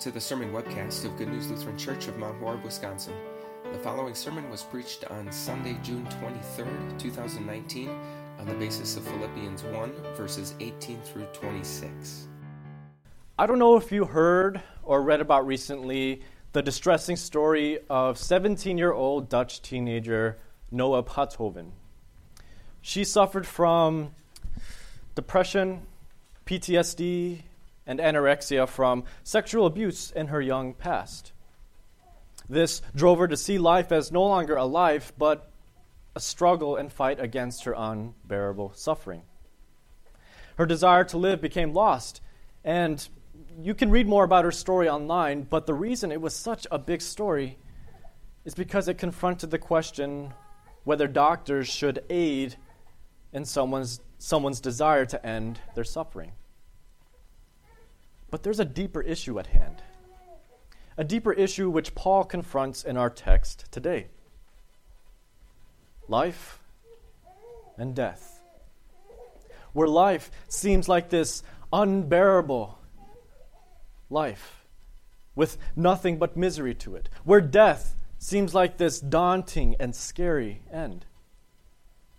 to the sermon webcast of Good News Lutheran Church of Mount Horeb, Wisconsin. The following sermon was preached on Sunday, June 23rd, 2019, on the basis of Philippians 1, verses 18 through 26. I don't know if you heard or read about recently the distressing story of 17 year old Dutch teenager Noa Pothoven. She suffered from depression, PTSD, and anorexia from sexual abuse in her young past. This drove her to see life as no longer a life, but a struggle and fight against her unbearable suffering. Her desire to live became lost, and you can read more about her story online, but the reason it was such a big story is because it confronted the question whether doctors should aid in someone's, someone's desire to end their suffering. But there's a deeper issue at hand, a deeper issue which Paul confronts in our text today life and death. Where life seems like this unbearable life with nothing but misery to it, where death seems like this daunting and scary end.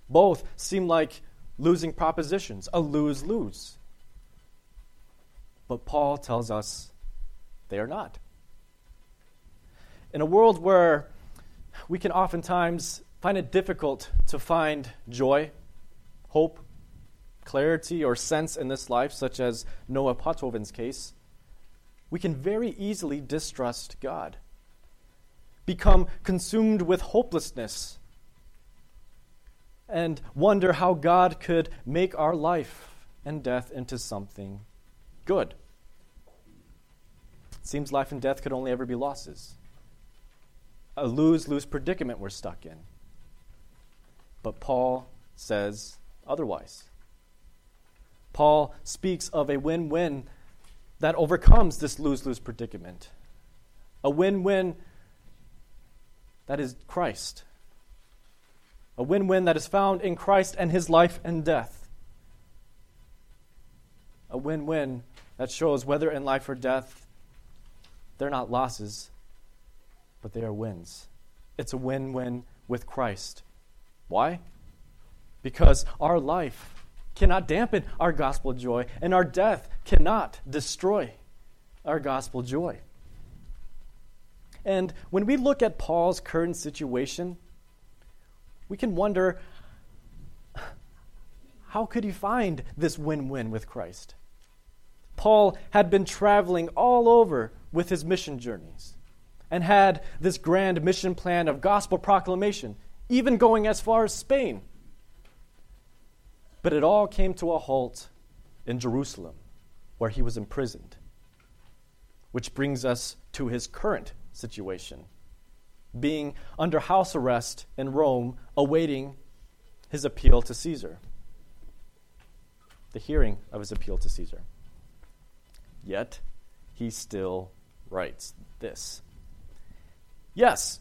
Both seem like losing propositions, a lose lose. But Paul tells us they are not. In a world where we can oftentimes find it difficult to find joy, hope, clarity, or sense in this life, such as Noa Pothoven's case, we can very easily distrust God, become consumed with hopelessness, and wonder how God could make our life and death into something good. It seems life and death could only ever be losses. A lose lose predicament we're stuck in. But Paul says otherwise. Paul speaks of a win win that overcomes this lose lose predicament. A win win that is Christ. A win win that is found in Christ and his life and death. A win win that shows whether in life or death, they're not losses, but they are wins. It's a win win with Christ. Why? Because our life cannot dampen our gospel joy, and our death cannot destroy our gospel joy. And when we look at Paul's current situation, we can wonder how could he find this win win with Christ? Paul had been traveling all over with his mission journeys and had this grand mission plan of gospel proclamation, even going as far as Spain. But it all came to a halt in Jerusalem, where he was imprisoned. Which brings us to his current situation being under house arrest in Rome, awaiting his appeal to Caesar, the hearing of his appeal to Caesar. Yet, he still writes this Yes,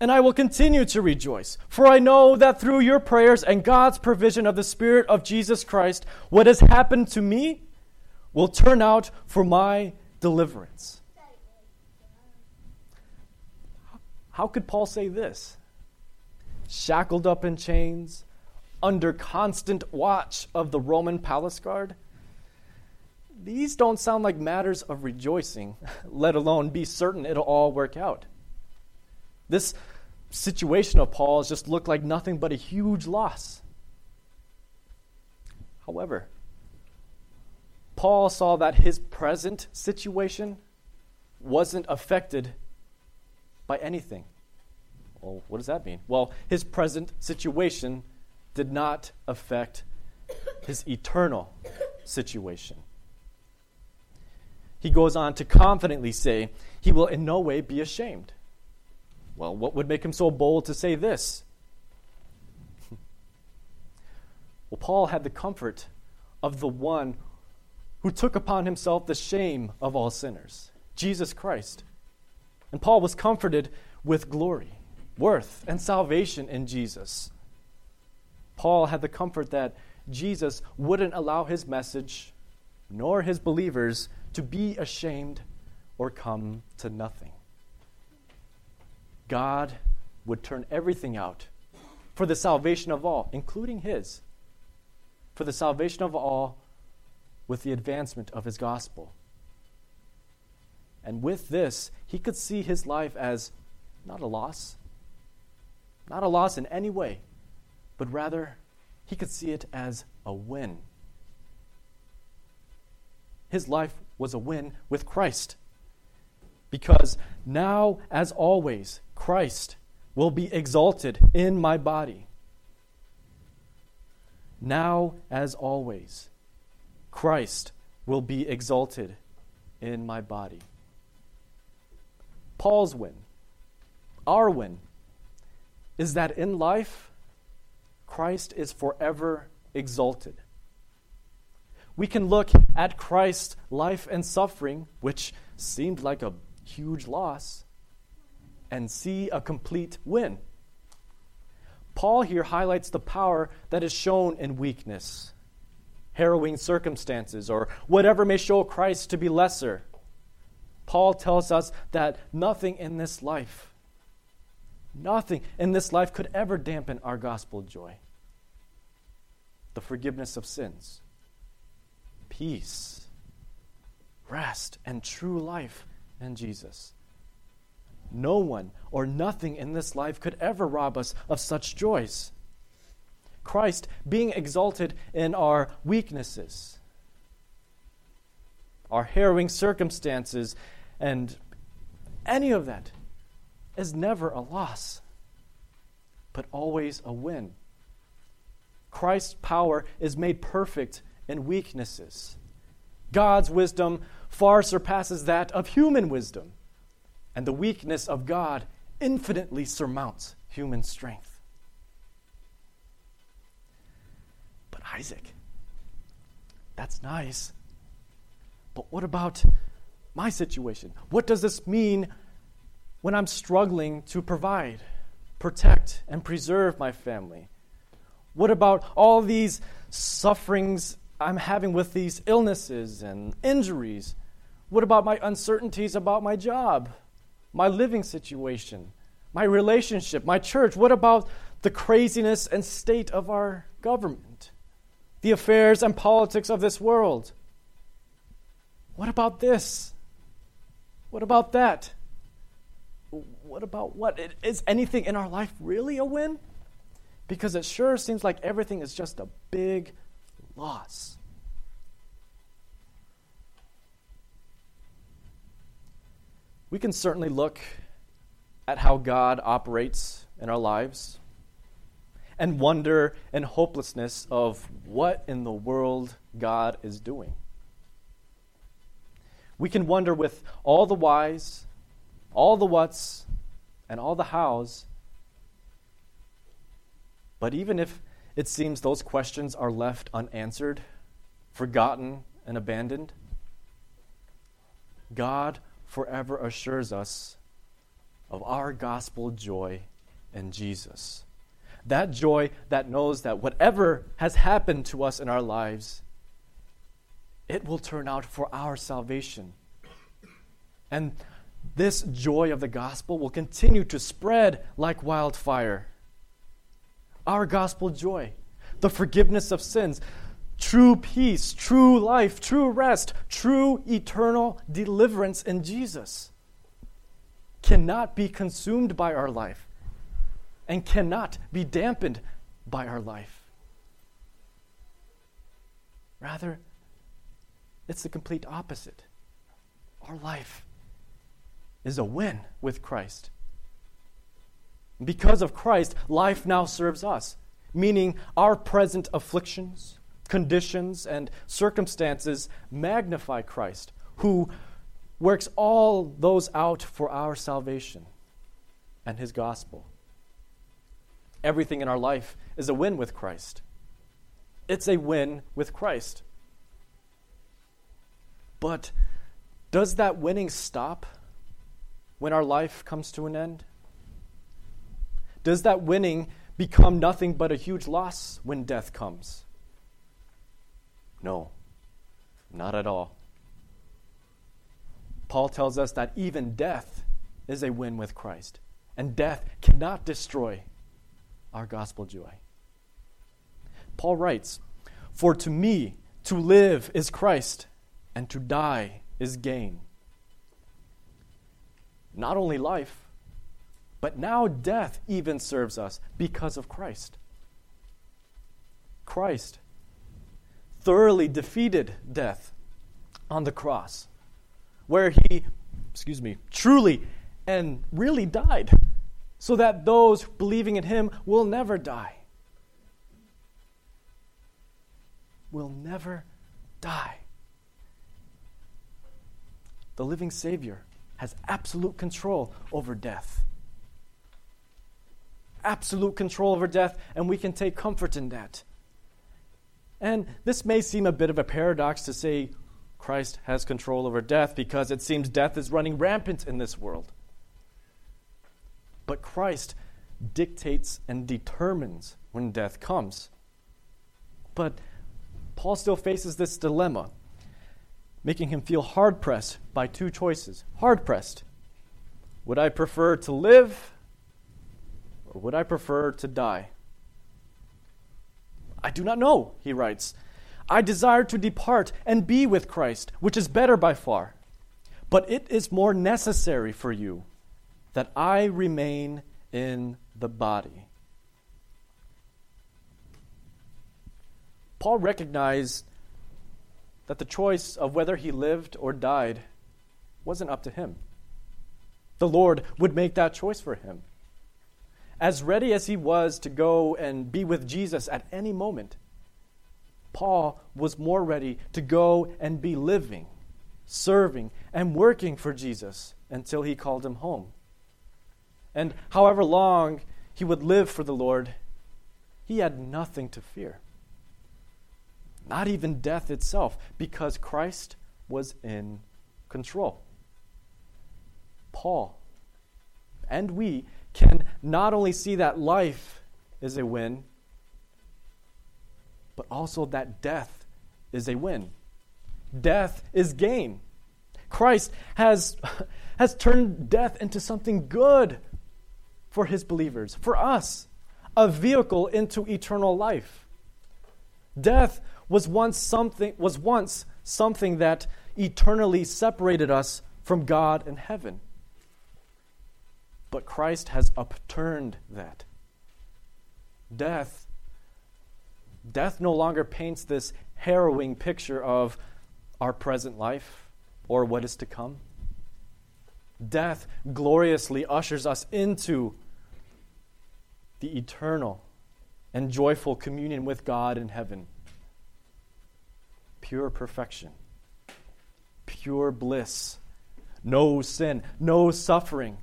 and I will continue to rejoice, for I know that through your prayers and God's provision of the Spirit of Jesus Christ, what has happened to me will turn out for my deliverance. How could Paul say this? Shackled up in chains, under constant watch of the Roman palace guard? These don't sound like matters of rejoicing, let alone be certain it'll all work out. This situation of Paul's just looked like nothing but a huge loss. However, Paul saw that his present situation wasn't affected by anything. Well, what does that mean? Well, his present situation did not affect his eternal situation he goes on to confidently say, He will in no way be ashamed. Well, what would make him so bold to say this? well, Paul had the comfort of the one who took upon himself the shame of all sinners, Jesus Christ. And Paul was comforted with glory, worth, and salvation in Jesus. Paul had the comfort that Jesus wouldn't allow his message nor his believers to be ashamed or come to nothing. God would turn everything out for the salvation of all, including his, for the salvation of all with the advancement of his gospel. And with this, he could see his life as not a loss, not a loss in any way, but rather he could see it as a win. His life was a win with Christ. Because now, as always, Christ will be exalted in my body. Now, as always, Christ will be exalted in my body. Paul's win, our win, is that in life, Christ is forever exalted. We can look at Christ's life and suffering, which seemed like a huge loss, and see a complete win. Paul here highlights the power that is shown in weakness, harrowing circumstances, or whatever may show Christ to be lesser. Paul tells us that nothing in this life, nothing in this life could ever dampen our gospel joy. The forgiveness of sins, peace, rest, and true life in Jesus. No one or nothing in this life could ever rob us of such joys. Christ being exalted in our weaknesses, our harrowing circumstances, and any of that is never a loss, but always a win. Christ's power is made perfect in weaknesses. God's wisdom far surpasses that of human wisdom and the weakness of God infinitely surmounts human strength. But Isaac, that's nice. But what about my situation? What does this mean when I'm struggling to provide, protect, and preserve my family? What about all these sufferings I'm having with these illnesses and injuries? What about my uncertainties about my job? my living situation, my relationship, my church? What about the craziness and state of our government, the affairs and politics of this world? What about this? What about that? What about what? Is anything in our life really a win? Because it sure seems like everything is just a big loss. We can certainly look at how God operates in our lives and wonder in hopelessness of what in the world God is doing. We can wonder with all the whys, all the whats, and all the hows. But even if it seems those questions are left unanswered, forgotten, and abandoned, God forever assures us of our gospel joy in Jesus. That joy that knows that whatever has happened to us in our lives, it will turn out for our salvation. And this joy of the gospel will continue to spread like wildfire. Our gospel joy, the forgiveness of sins, true peace, true life, true rest, true eternal deliverance in Jesus cannot be consumed by our life and cannot be dampened by our life. Rather, it's the complete opposite. Our life is a win with Christ. Because of Christ, life now serves us, meaning our present afflictions, conditions, and circumstances magnify Christ, who works all those out for our salvation and his gospel. Everything in our life is a win with Christ. It's a win with Christ. But does that winning stop when our life comes to an end? Does that winning become nothing but a huge loss when death comes? No, not at all. Paul tells us that even death is a win with Christ, and death cannot destroy our gospel joy. Paul writes, For to me, to live is Christ, and to die is gain. Not only life, but now death even serves us because of Christ. Christ thoroughly defeated death on the cross, where he, excuse me, truly and really died, so that those believing in him will never die. Will never die. The living Savior has absolute control over death. Absolute control over death, and we can take comfort in that. And this may seem a bit of a paradox to say Christ has control over death because it seems death is running rampant in this world. But Christ dictates and determines when death comes. But Paul still faces this dilemma, making him feel hard pressed by two choices. Hard pressed. Would I prefer to live or would I prefer to die? I do not know, he writes. I desire to depart and be with Christ, which is better by far. But it is more necessary for you that I remain in the body. Paul recognized that the choice of whether he lived or died wasn't up to him. The Lord would make that choice for him as ready as he was to go and be with Jesus at any moment, Paul was more ready to go and be living, serving, and working for Jesus until he called him home. And however long he would live for the Lord, he had nothing to fear. Not even death itself, because Christ was in control. Paul and we can not only see that life is a win, but also that death is a win. Death is gain. Christ has, has turned death into something good for his believers, for us, a vehicle into eternal life. Death was once something was once something that eternally separated us from God and heaven. But Christ has upturned that. Death death no longer paints this harrowing picture of our present life or what is to come. Death gloriously ushers us into the eternal and joyful communion with God in heaven. Pure perfection, pure bliss, no sin, no suffering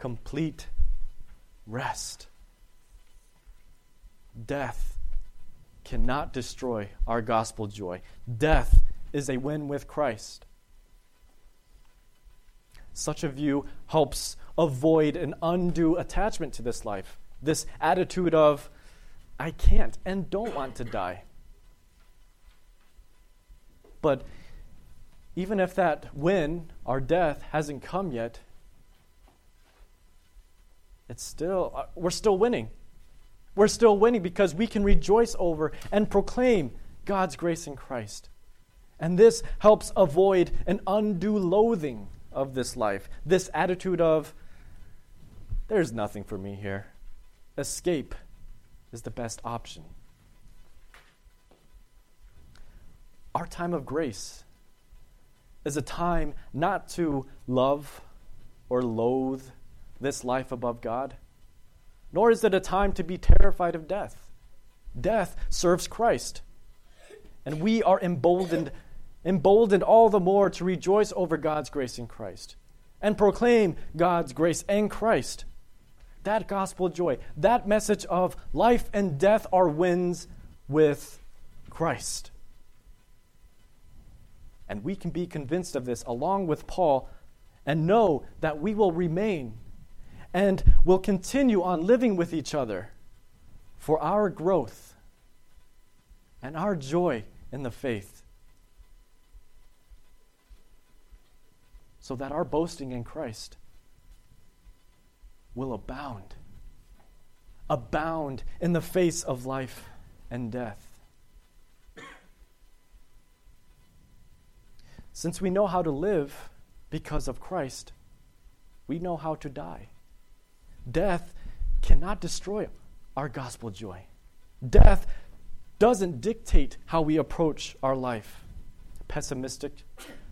complete rest. Death cannot destroy our gospel joy. Death is a win with Christ. Such a view helps avoid an undue attachment to this life, this attitude of, I can't and don't want to die. But even if that win, our death, hasn't come yet, it's still, uh, we're still winning. We're still winning because we can rejoice over and proclaim God's grace in Christ. And this helps avoid an undue loathing of this life, this attitude of, there's nothing for me here. Escape is the best option. Our time of grace is a time not to love or loathe this life above God, nor is it a time to be terrified of death. Death serves Christ. And we are emboldened, emboldened all the more to rejoice over God's grace in Christ and proclaim God's grace and Christ. That gospel joy, that message of life and death are wins with Christ. And we can be convinced of this along with Paul and know that we will remain and will continue on living with each other for our growth and our joy in the faith. so that our boasting in Christ will abound. Abound in the face of life and death. Since we know how to live because of Christ, we know how to die. Death cannot destroy our gospel joy. Death doesn't dictate how we approach our life. Pessimistic,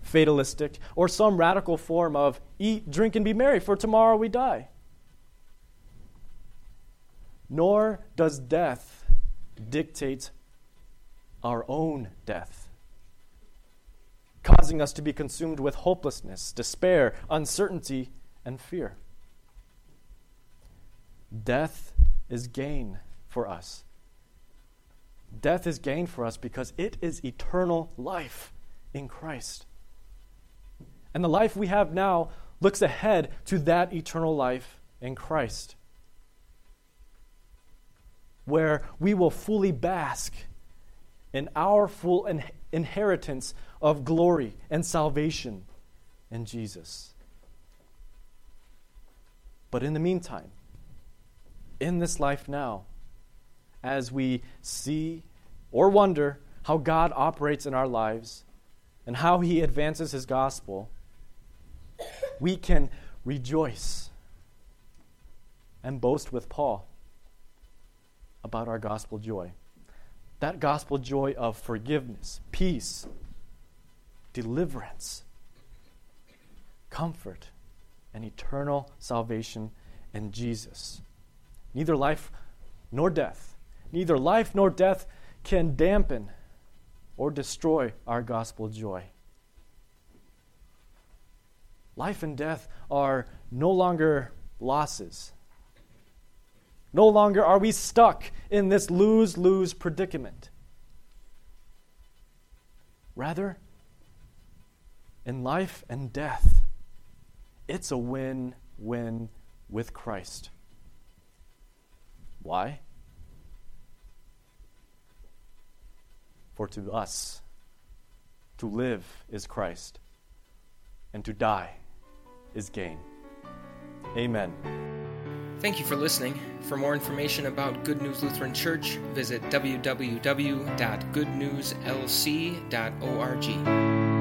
fatalistic, or some radical form of eat, drink, and be merry, for tomorrow we die. Nor does death dictate our own death, causing us to be consumed with hopelessness, despair, uncertainty, and fear. Death is gain for us. Death is gain for us because it is eternal life in Christ. And the life we have now looks ahead to that eternal life in Christ, where we will fully bask in our full in- inheritance of glory and salvation in Jesus. But in the meantime, in this life now, as we see or wonder how God operates in our lives and how He advances His gospel, we can rejoice and boast with Paul about our gospel joy. That gospel joy of forgiveness, peace, deliverance, comfort, and eternal salvation in Jesus. Neither life nor death, neither life nor death can dampen or destroy our gospel joy. Life and death are no longer losses. No longer are we stuck in this lose lose predicament. Rather, in life and death, it's a win win with Christ. Why? For to us, to live is Christ, and to die is gain. Amen. Thank you for listening. For more information about Good News Lutheran Church, visit www.goodnewslc.org.